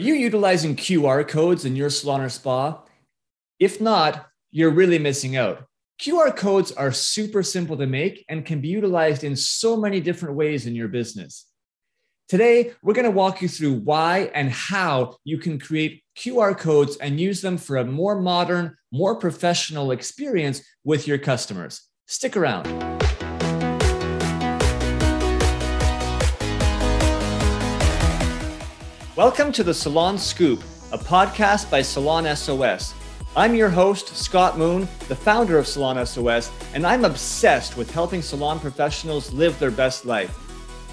Are you utilizing QR codes in your salon or spa? If not, you're really missing out. QR codes are super simple to make and can be utilized in so many different ways in your business. Today, we're going to walk you through why and how you can create QR codes and use them for a more modern, more professional experience with your customers. Stick around. Welcome to the Salon Scoop, a podcast by Salon SOS. I'm your host, Scott Moon, the founder of Salon SOS, and I'm obsessed with helping salon professionals live their best life.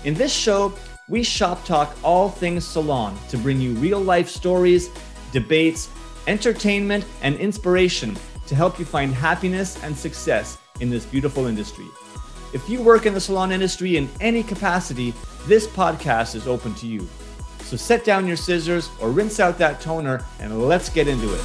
In this show, we shop talk all things salon to bring you real life stories, debates, entertainment, and inspiration to help you find happiness and success in this beautiful industry. If you work in the salon industry in any capacity, this podcast is open to you. So set down your scissors or rinse out that toner and let's get into it.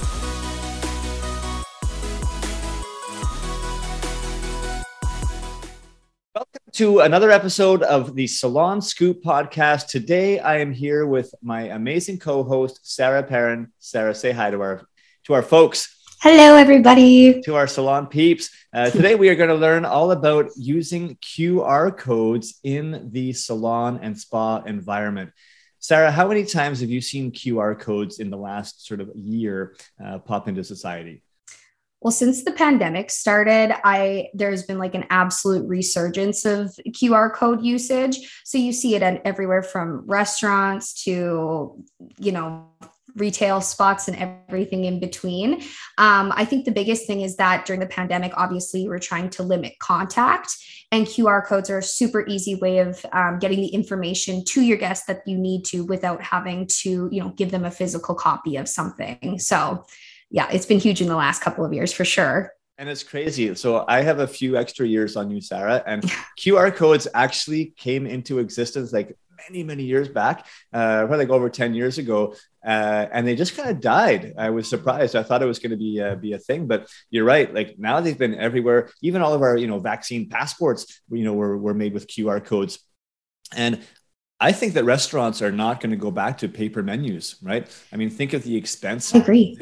Welcome to another episode of the Salon Scoop podcast. Today I am here with my amazing co-host Sarah Perrin. Sarah, say hi to our to our folks. Hello, everybody. To our salon peeps. Uh, today, we are going to learn all about using QR codes in the salon and spa environment. Sarah, how many times have you seen QR codes in the last sort of year uh, pop into society? Well, since the pandemic started, I there's been like an absolute resurgence of QR code usage. So you see it at everywhere from restaurants to, you know, retail spots and everything in between. Um, I think the biggest thing is that during the pandemic, obviously, we're trying to limit contact, and QR codes are a super easy way of um, getting the information to your guests that you need to without having to, you know, give them a physical copy of something. So, yeah, it's been huge in the last couple of years for sure. And it's crazy. So I have a few extra years on you, Sarah, and QR codes actually came into existence like many, many years back, uh, probably like over 10 years ago. Uh, and they just kind of died. I was surprised. I thought it was going to be uh, be a thing, but you're right. Like now they've been everywhere. Even all of our you know vaccine passports, you know, were were made with QR codes. And I think that restaurants are not going to go back to paper menus, right? I mean, think of the expense.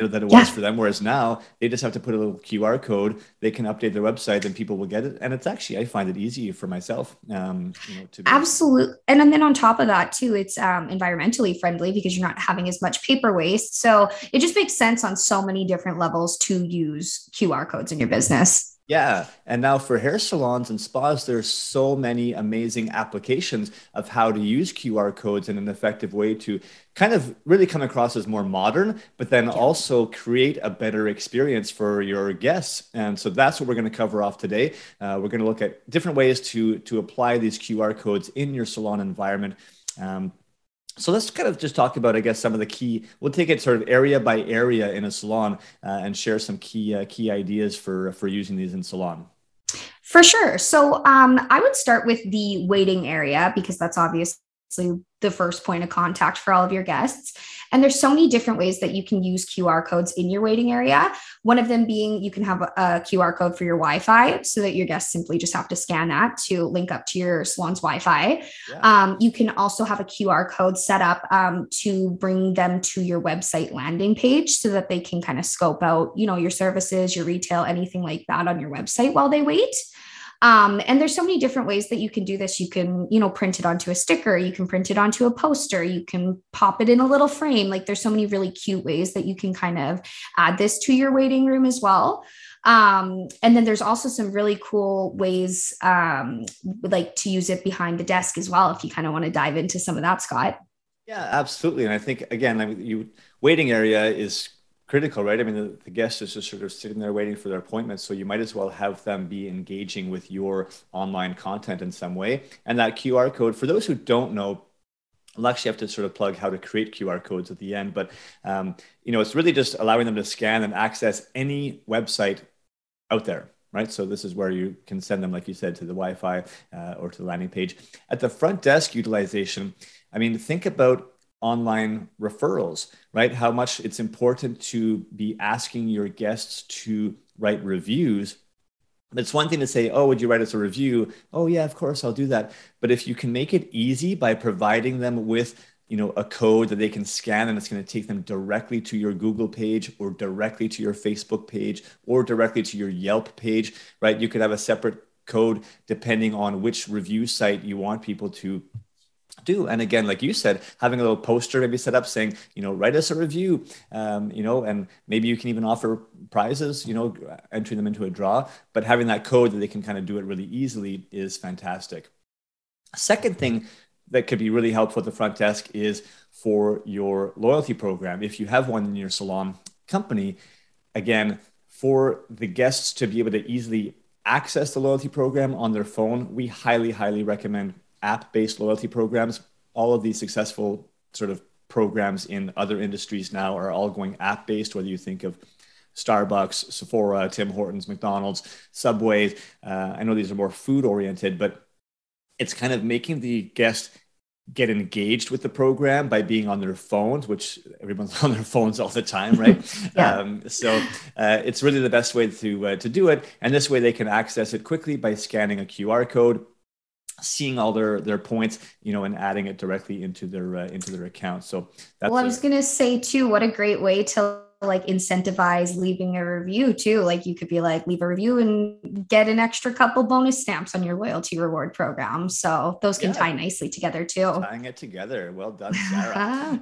That it was yeah. for them. Whereas now they just have to put a little QR code. They can update their website, and people will get it. And it's actually I find it easy for myself. Um, you know, to absolutely. And then on top of that too, it's um, environmentally friendly because you're not having as much paper waste. So it just makes sense on so many different levels to use QR codes in your business. Yeah. And now for hair salons and spas, there's so many amazing applications of how to use QR codes in an effective way to kind of really come across as more modern, but then yeah. also create a better experience for your guests. And so that's what we're going to cover off today. Uh, we're going to look at different ways to, to apply these QR codes in your salon environment. Um, so let's kind of just talk about, I guess, some of the key. We'll take it sort of area by area in a salon uh, and share some key uh, key ideas for for using these in salon. For sure. So um, I would start with the waiting area because that's obviously the first point of contact for all of your guests. And there's so many different ways that you can use QR codes in your waiting area. One of them being you can have a, QR code for your Wi-Fi so that your guests simply just have to scan that to link up to your salon's Wi-Fi. Yeah. Um, you can also have a QR code set up um, to bring them to your website landing page so that they can kind of scope out, you know, your services, your retail, anything like that on your website while they wait. Um, and there's so many different ways that you can do this. You can, you know, print it onto a sticker, you can print it onto a poster, you can pop it in a little frame. Like there's so many really cute ways that you can kind of add this to your waiting room as well. Um, and then there's also some really cool ways um, like to use it behind the desk as well, if you kind of want to dive into some of that, Scott. Yeah, absolutely. And I think again, I mean, you waiting area is critical, right? I mean, the, the, guest is just sort of sitting there waiting for their appointment. So you might as well have them be engaging with your online content in some way. And that QR code, for those who don't know, I'll actually have to sort of plug how to create QR codes at the end, but um, you know, it's really just allowing them to scan and access any website out there, right? So this is where you can send them, like you said, to the Wi-Fi uh, or to the landing page. At the front desk utilization, I mean, think about online referrals, right? How much it's important to be asking your guests to write reviews. It's one thing to say, oh, would you write us a review? Oh, yeah, of course, I'll do that. But if you can make it easy by providing them with you know a code that they can scan and it's going to take them directly to your google page or directly to your facebook page or directly to your yelp page right you could have a separate code depending on which review site you want people to do. And again like you said having a little poster maybe set up saying you know write us a review um, you know and maybe you can even offer prizes you know entering them into a draw. But having that code that they can kind of do it really easily is fantastic. Second thing that could be really helpful at the front desk is for your loyalty program. If you have one in your salon company again for the guests to be able to easily access the loyalty program on their phone we highly highly recommend app based loyalty programs. All of these successful sort of programs in other industries now are all going app based, whether you think of Starbucks, Sephora, Tim Hortons, McDonald's, Subway. Uh, I know these are more food oriented, but it's kind of making the guest get engaged with the program by being on their phones, which everyone's on their phones all the time, right? yeah. um, so uh, it's really the best way to uh, to do it, and this way they can access it quickly by scanning a QR code seeing all their their points you know and adding it directly into their uh, into their account so that's well i was going to say too what a great way to like incentivize leaving a review too. Like you could be like, leave a review and get an extra couple bonus stamps on your loyalty reward program. So those can yeah. tie nicely together too. Tying it together. Well done, Sarah.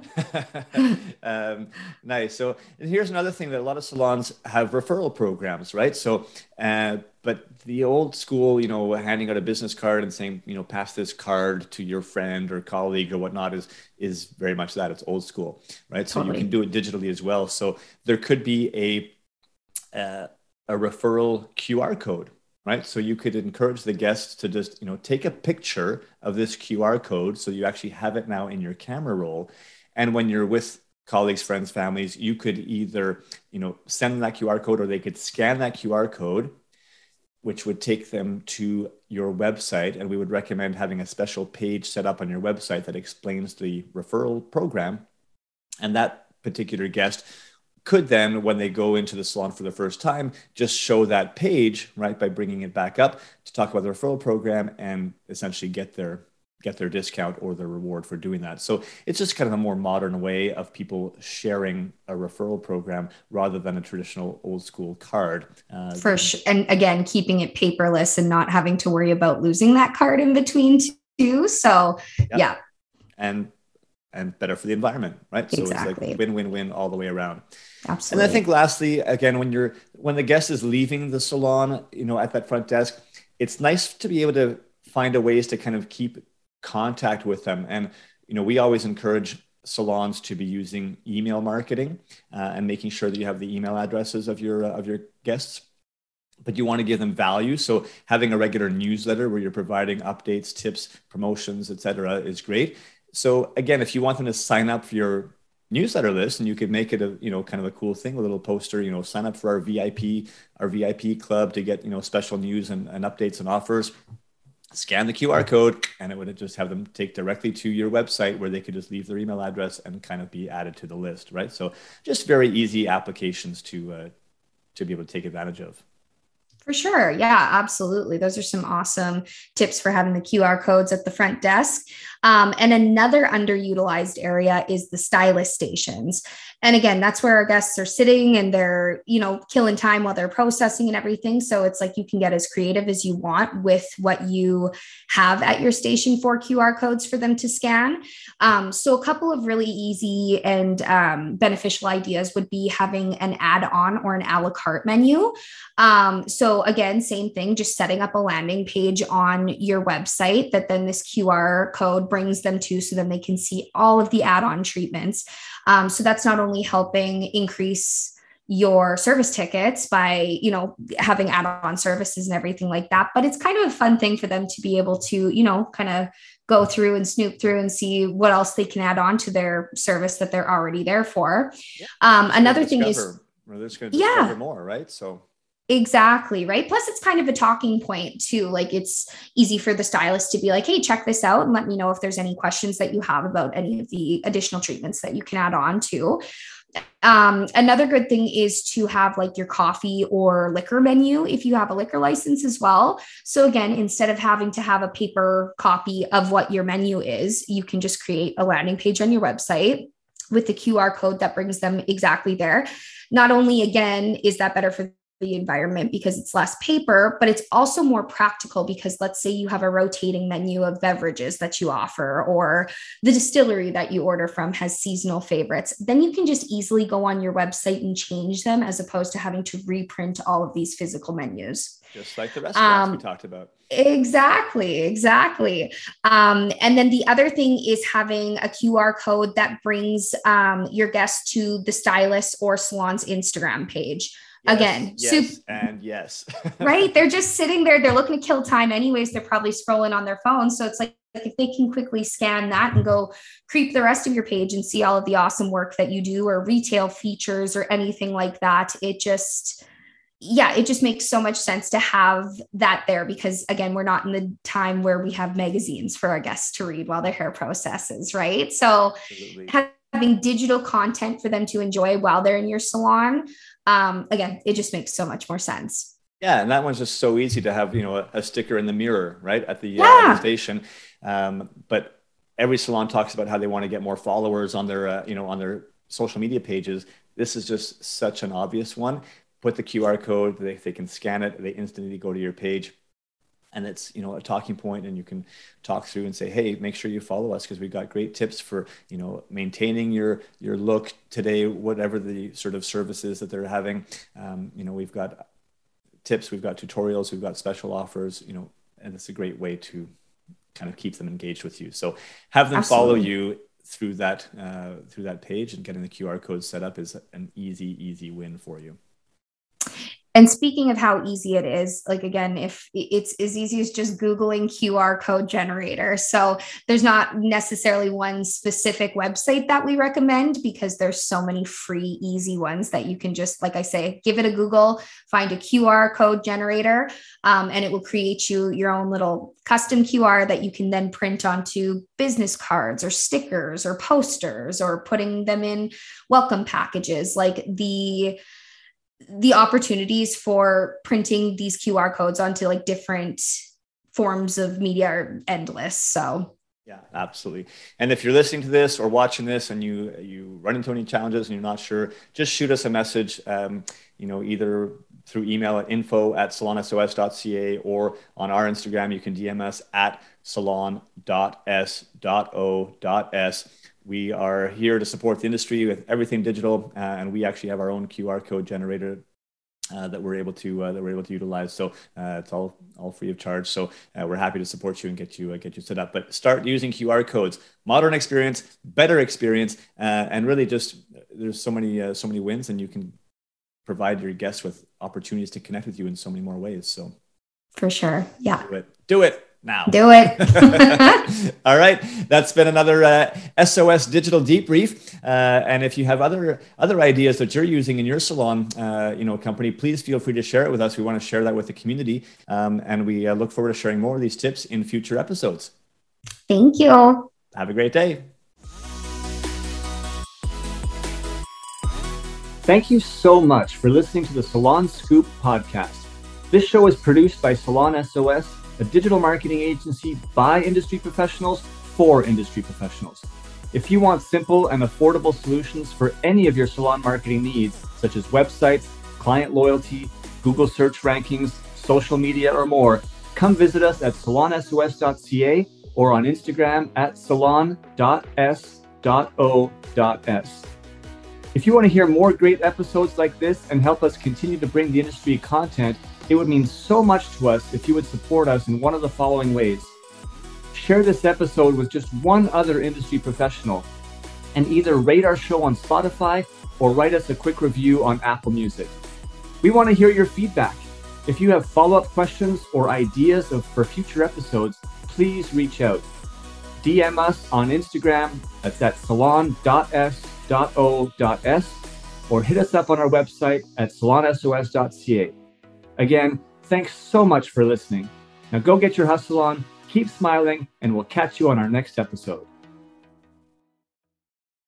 um, nice. So and here's another thing that a lot of salons have referral programs, right? So, uh, but the old school, you know, handing out a business card and saying, you know, pass this card to your friend or colleague or whatnot is is very much that. It's old school, right? Totally. So you can do it digitally as well. So there could be a uh, a referral QR code, right? So you could encourage the guests to just you know take a picture of this QR code, so you actually have it now in your camera roll, and when you're with colleagues, friends, families, you could either you know send them that QR code, or they could scan that QR code which would take them to your website. And we would recommend having a special page set up on your website that explains the referral program. And that particular guest could then, when they go into the salon for the first time, just show that page, right, by bringing it back up to talk about the referral program and essentially get their get their discount or their reward for doing that. So it's just kind of a more modern way of people sharing a referral program rather than a traditional old school card. Uh, for sure. And again, keeping it paperless and not having to worry about losing that card in between too. So yeah. yeah. And and better for the environment, right? So exactly. it's like win win win all the way around. Absolutely. And I think lastly, again, when you're when the guest is leaving the salon, you know, at that front desk, it's nice to be able to find a ways to kind of keep contact with them. And you know, we always encourage salons to be using email marketing uh, and making sure that you have the email addresses of your uh, of your guests. But you want to give them value. So having a regular newsletter where you're providing updates tips promotions etc is great. So again, if you want them to sign up for your newsletter list and you could make it a you know kind of a cool thing a little poster you know sign up for our vip our vip club to get you know special news and, and updates and offers scan the qr code and it would just have them take directly to your website where they could just leave their email address and kind of be added to the list right so just very easy applications to uh, to be able to take advantage of for sure. Yeah, absolutely. Those are some awesome tips for having the QR codes at the front desk. Um, and another underutilized area is the stylist stations. And again, that's where our guests are sitting and they're, you know, killing time while they're processing and everything. So it's like you can get as creative as you want with what you have at your station for QR codes for them to scan. Um, so a couple of really easy and um, beneficial ideas would be having an add-on or an a la carte menu. Um, so again, same thing, just setting up a landing page on your website that then this QR code brings them to so then they can see all of the add-on treatments. Um, so that's not only helping increase your service tickets by you know having add-on services and everything like that but it's kind of a fun thing for them to be able to you know kind of go through and snoop through and see what else they can add on to their service that they're already there for yeah. um, another thing is yeah more right so Exactly. Right. Plus, it's kind of a talking point too. Like, it's easy for the stylist to be like, hey, check this out and let me know if there's any questions that you have about any of the additional treatments that you can add on to. Um, another good thing is to have like your coffee or liquor menu if you have a liquor license as well. So, again, instead of having to have a paper copy of what your menu is, you can just create a landing page on your website with the QR code that brings them exactly there. Not only, again, is that better for the environment because it's less paper, but it's also more practical because let's say you have a rotating menu of beverages that you offer, or the distillery that you order from has seasonal favorites. Then you can just easily go on your website and change them as opposed to having to reprint all of these physical menus. Just like the restaurants um, we talked about. Exactly, exactly. Um, and then the other thing is having a QR code that brings um, your guests to the stylist or salon's Instagram page. Yes, Again, yes, and yes. right? They're just sitting there. They're looking to kill time, anyways. They're probably scrolling on their phone. So it's like, like if they can quickly scan that and go creep the rest of your page and see all of the awesome work that you do or retail features or anything like that, it just yeah, it just makes so much sense to have that there because again, we're not in the time where we have magazines for our guests to read while their hair processes, right? So Absolutely. having digital content for them to enjoy while they're in your salon um, again, it just makes so much more sense. Yeah, and that one's just so easy to have, you know, a, a sticker in the mirror, right, at the, yeah. uh, at the station. Um, but every salon talks about how they want to get more followers on their, uh, you know, on their social media pages. This is just such an obvious one. Put the QR code; they, they can scan it. They instantly go to your page and it's you know a talking point and you can talk through and say hey make sure you follow us because we've got great tips for you know maintaining your your look today whatever the sort of services that they're having. Um, you know we've got tips we've got tutorials we've got special offers you know and it's a great way to kind of keep them engaged with you. So have them Absolutely. follow you through that uh, through that page and getting the qr code set up is an easy easy win for you and speaking of how easy it is, like again, if it's as easy as just Googling QR code generator. So there's not necessarily one specific website that we recommend because there's so many free, easy ones that you can just, like I say, give it a Google, find a QR code generator, um, and it will create you your own little custom QR that you can then print onto business cards or stickers or posters or putting them in welcome packages. Like the the opportunities for printing these QR codes onto like different forms of media are endless. So yeah, absolutely. And if you're listening to this or watching this and you you run into any challenges and you're not sure, just shoot us a message. Um, you know, either through email at info at salonsos.ca or on our Instagram, you can DM us at salon.s.o.s. We are here to support the industry with everything digital, uh, and we actually have our own QR code generator uh, that we're able to uh, that we're able to utilize. So uh, it's all all free of charge. So uh, we're happy to support you and get you uh, get you set up. But start using QR codes. Modern experience, better experience, and really just there's so many so many wins, and you can provide your guests with opportunities to connect with you in so many more ways. So for sure, yeah, do it. Do it now. Do it. All right, that's been another uh, SOS Digital Debrief. Uh, and if you have other other ideas that you're using in your salon, uh, you know, company, please feel free to share it with us. We want to share that with the community, um, and we uh, look forward to sharing more of these tips in future episodes. Thank you. Have a great day. Thank you so much for listening to the Salon Scoop podcast. This show is produced by Salon SOS a digital marketing agency by industry professionals for industry professionals. If you want simple and affordable solutions for any of your salon marketing needs, such as websites, client loyalty, Google search rankings, social media, or more, come visit us at salonsos.ca or on Instagram at salon.s.o.s. If you want to hear more great episodes like this and help us continue to bring the industry content, it would mean so much to us if you would support us in one of the following ways. Share this episode with just one other industry professional and either rate our show on Spotify or write us a quick review on Apple Music. We want to hear your feedback. If you have follow up questions or ideas of, for future episodes, please reach out. DM us on Instagram, that's at salon.s.o.s, or hit us up on our website at salonsos.ca. Again, thanks so much for listening. Now go get your hustle on, keep smiling, and we'll catch you on our next episode.